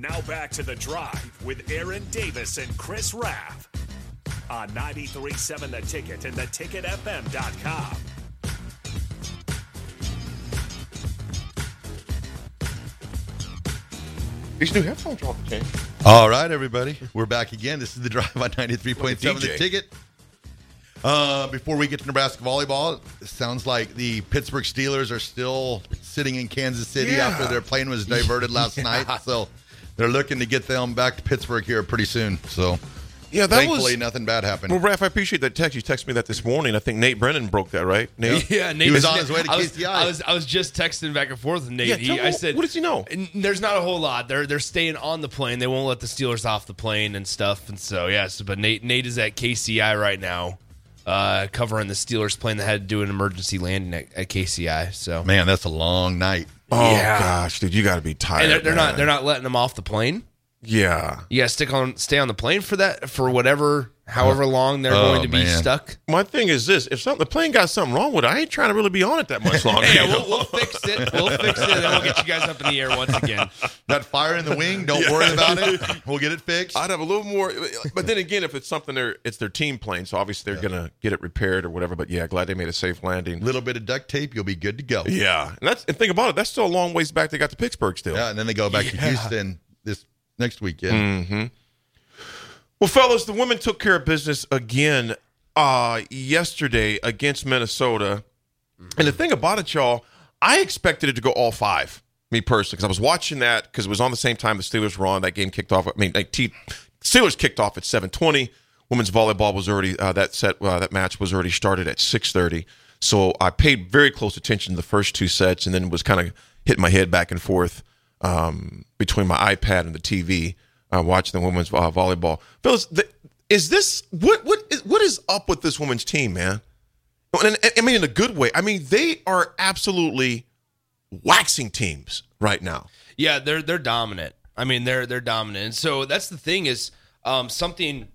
Now back to the drive with Aaron Davis and Chris Raff on 93.7 The Ticket and theticketfm.com. These new headphones are off the chain. All right, everybody. We're back again. This is the drive on 93.7 Like a The Ticket. Uh, before we get to Nebraska volleyball, it sounds like the Pittsburgh Steelers are still sitting in Kansas City Yeah. after their plane was diverted last night. So they're looking to get them back to Pittsburgh here pretty soon. So Yeah, that thankfully, was. nothing bad happened. Well, Raph, I appreciate that text. You texted me that this morning. I think Nate Brennan broke that, right? Nate? Yeah, Nate He was on his way to I was, KCI. I was I was just texting back and forth with Nate. Yeah, He- tell me, I said, what does he know? "N- There's not a whole lot. They're they're staying on the plane. They won't let the Steelers off the plane and stuff. And so yes, but Nate Nate is at KCI right now, uh, covering the Steelers plane that had to do an emergency landing at, at KCI. So Man, that's a long night. Oh Yeah. gosh, dude, you got to be tired. and they're, they're not they're not letting them off the plane. Yeah. You got to stick on stay on the plane for that for whatever however oh. long they're Oh, going to be man. stuck. My thing is this: if something the plane got something wrong with it, I ain't trying to really be on it that much longer. Yeah, we'll, we'll fix it. We'll fix it, and we'll get you guys up in the air once again. That fire in the wing, don't worry about it. We'll get it fixed. I'd have a little more, but then again, if it's something they're it's their team plane, so obviously they're gonna get it repaired or whatever. But yeah, glad they made a safe landing. little bit of duct tape, you'll be good to go. Yeah, and that's and think about it. That's still a long ways back. They got to Pittsburgh still. Yeah, and then they go back to Houston this next weekend. Mm-hmm. Well, fellas, the women took care of business again uh, yesterday against Minnesota. And the thing about it, y'all, I expected it to go all five. Me personally, because I was watching that because it was on the same time the Steelers were on. That game kicked off. I mean, like T- Steelers kicked off at seven twenty. Women's volleyball was already uh, that set. Uh, that match was already started at six thirty. So I paid very close attention to the first two sets, and then was kind of hitting my head back and forth um, between my iPad and the TV, uh, watching the women's uh, volleyball. Phyllis, th- is this what what is what is up with this women's team, man? And- I mean, in a good way. I mean, they are absolutely waxing teams right now. Yeah, they're they're dominant. I mean, they're they're dominant. And so that's the thing is um, something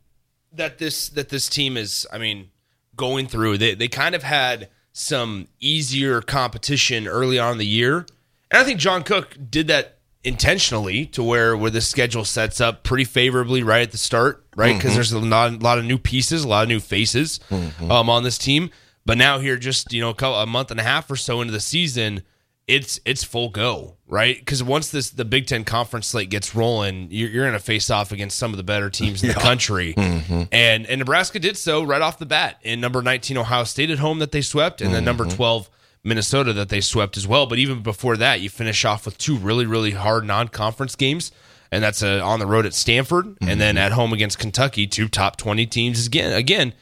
that this that this team is. I mean, going through. They they kind of had some easier competition early on in the year, and I think John Cook did that intentionally to where where the schedule sets up pretty favorably right at the start, right? Mm-hmm. Because there's a lot, a lot of new pieces, a lot of new faces mm-hmm. um, on this team. But now here, just you know, a, couple, a month and a half or so into the season, it's it's full go, right? Because once this the Big Ten conference slate gets rolling, you're, you're going to face off against some of the better teams in the country, mm-hmm. and and Nebraska did so right off the bat in number 19 Ohio State at home that they swept, and then number 12 Minnesota that they swept as well. But even before that, you finish off with two really really hard non conference games. And that's uh, on the road at Stanford, and then at home against Kentucky, two top twenty teams again. Again,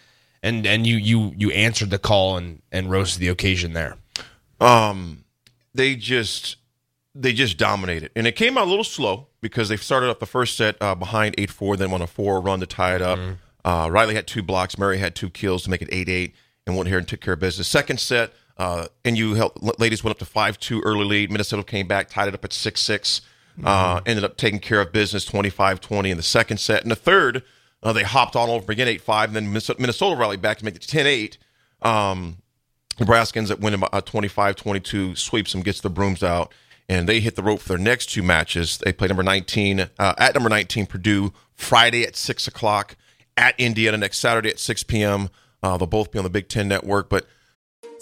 and and you you you answered the call and and rose to the occasion there. Um, they just they just dominated, and it came out a little slow because they started up the first set uh, behind eight four, then won a four run to tie it up. Uh, Riley had two blocks, Murray had two kills to make it eight eight, and went here and took care of business. Second set, uh, and you helped ladies went up to five two early lead. Minnesota came back, tied it up at six six. Uh, ended up taking care of business 25-20 in the second set. In the third, uh, they hopped on over again 8-5, and then Minnesota, Minnesota rallied back to make it 10-8. Um, Nebraska ends up winning uh, 25-22, sweeps them, gets the brooms out, and they hit the rope for their next two matches. They play number 19 uh, at number 19 Purdue Friday at six o'clock, at Indiana next Saturday at 6 p.m. Uh, they'll both be on the Big Ten Network, but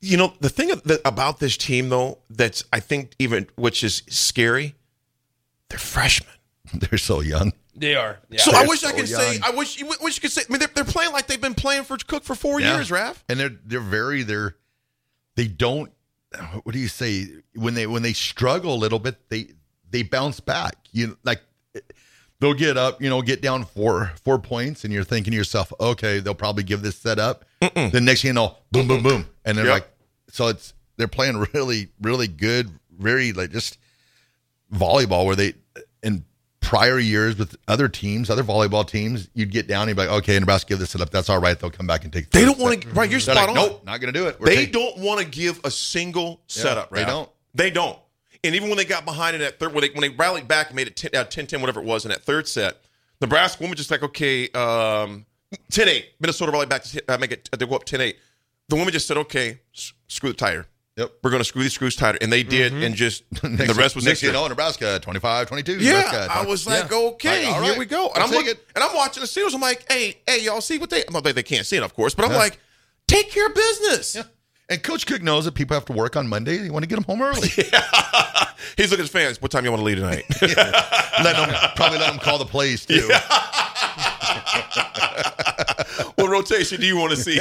You know the thing about this team though that's I think even which is scary, they're freshmen. they're so young. They are. Yeah. So I wish I so could say. I wish you wish you could say. I mean, they're, they're playing like they've been playing for Cook for four Yeah. years, Raph. and they're they're very they're they don't what do you say when they when they struggle a little bit they they bounce back you like they'll get up you know get down four four points and you're thinking to yourself okay they'll probably give this set up the next thing you know boom boom boom and they're Yep. like so it's they're playing really really good very like just volleyball where they in prior years with other teams other volleyball teams you'd get down and be like okay Nebraska give this set up that's all right they'll come back and take They don't want to. Right, you're spot like, on. nope, not going to do it. We're They taking- don't want to give a single setup. they don't. They don't. And even when they got behind in that third, when they, when they rallied back and made it 10, uh, 10 whatever it was in that third set, Nebraska woman just like, okay, um, 10 8. Minnesota rallied back to uh, make it, they go up 10 8. The woman just said, okay, screw the tire. Yep. We're going to screw these screws tighter. And they did. Mm-hmm. And just, and the rest was next you know, Nebraska 25, 22. Yeah, Nebraska, I was like, Yeah. okay, Like, all here we go. And I'm looking, it. and I'm watching the series. I'm like, hey, hey, y'all see what they? Like, they can't see it, of course, but I'm Yeah. like, take care of business. Yeah. And Coach Cook knows that people have to work on Monday. They want to get them home early. He's looking at his fans. What time you want to leave tonight? let them probably let them call the plays too. What rotation do you want to see?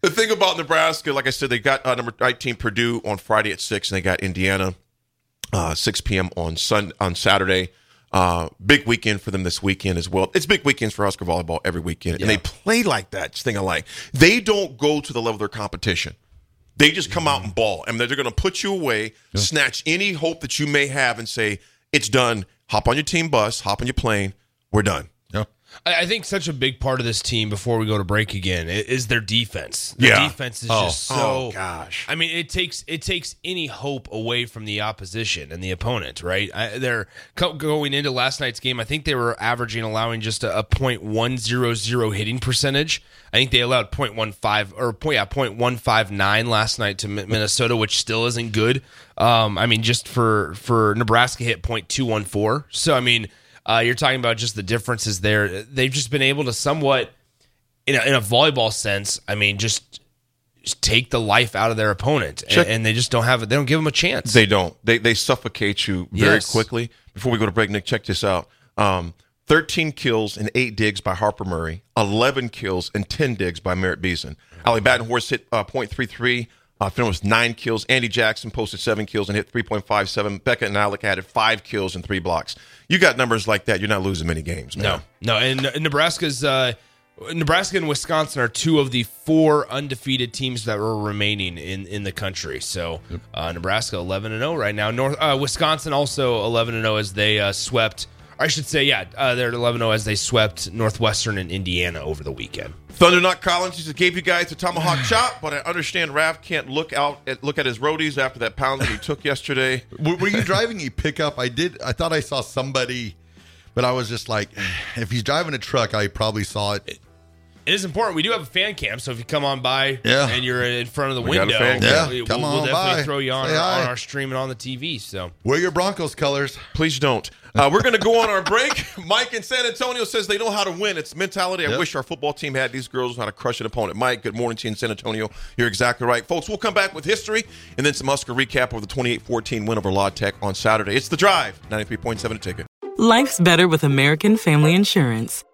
the thing about Nebraska, like I said, they got uh, number 19 Purdue on Friday at six, and they got Indiana uh, 6 p.m. on Sun on Saturday. Uh, big weekend for them this weekend as well. It's big weekends for Husker volleyball every weekend, and they play like that. Thing I like. They don't go to the level of their competition. They just come out and ball, and they're going to put you away, snatch any hope that you may have, and say it's done. Hop on your team bus, hop on your plane. We're done. Yeah. I I think such a big part of this team before we go to break again is their defense. Their Yeah. defense is Oh. just so. Oh, gosh. I mean, it takes it takes any hope away from the opposition and the opponent, right? I, they're going into last night's game. I think they were averaging allowing just a, a .100 hitting percentage. I think they allowed .15 or point yeah .159 last night to Minnesota, which still isn't good. Um, I mean, just for for Nebraska hit .214. So I mean. Uh, you're talking about just the differences there. They've just been able to somewhat, in a, in a volleyball sense, I mean, just, just take the life out of their opponent, and, and they just don't have it. They don't give them a chance. They don't. They they suffocate you very Yes. quickly. Before we go to break, Nick, check this out. Um, 13 kills and eight digs by Harper Murray, 11 kills and 10 digs by Merritt Beason. Ali Badenhorst hit uh, .33. Uh, Finn was nine kills. Andi Jackson posted seven kills and hit 3.57. Becca and Alec added five kills and three blocks. You got numbers like that, you're not losing many games, man. no, no, and Nebraska's uh, Nebraska and Wisconsin are two of the four undefeated teams that were remaining in, in the country. So uh, Nebraska 11 and 0 right now. North uh, Wisconsin also 11 and 0 as they uh, swept. Or I should say, yeah, uh, they're at 11 0 as they swept Northwestern and Indiana over the weekend. Thundernut Collins he just gave you guys a tomahawk chop, but I understand Rav can't look out at look at his roadies after that pound that he took yesterday. Were, were you driving a pickup? I did. I thought I saw somebody, but I was just like, if he's driving a truck, I probably saw it. It is important. We do have a fan cam, so if you come on by Yeah. and you're in front of the We window. Yeah, we, come we'll, we'll on definitely by. throw you on our, on our stream and on the TV. So Wear your Broncos colors. Please don't. Uh, we're going to go on our break. Mike in San Antonio says they know how to win. It's mentality. I Yep. wish our football team had these girls how to crush an opponent. Mike, good morning to you in San Antonio. You're exactly right. Folks, we'll come back with history and then some Husker recap of the 28-14 win over La Tech on Saturday. It's The Drive, 93.7 a ticket. Life's better with American Family Insurance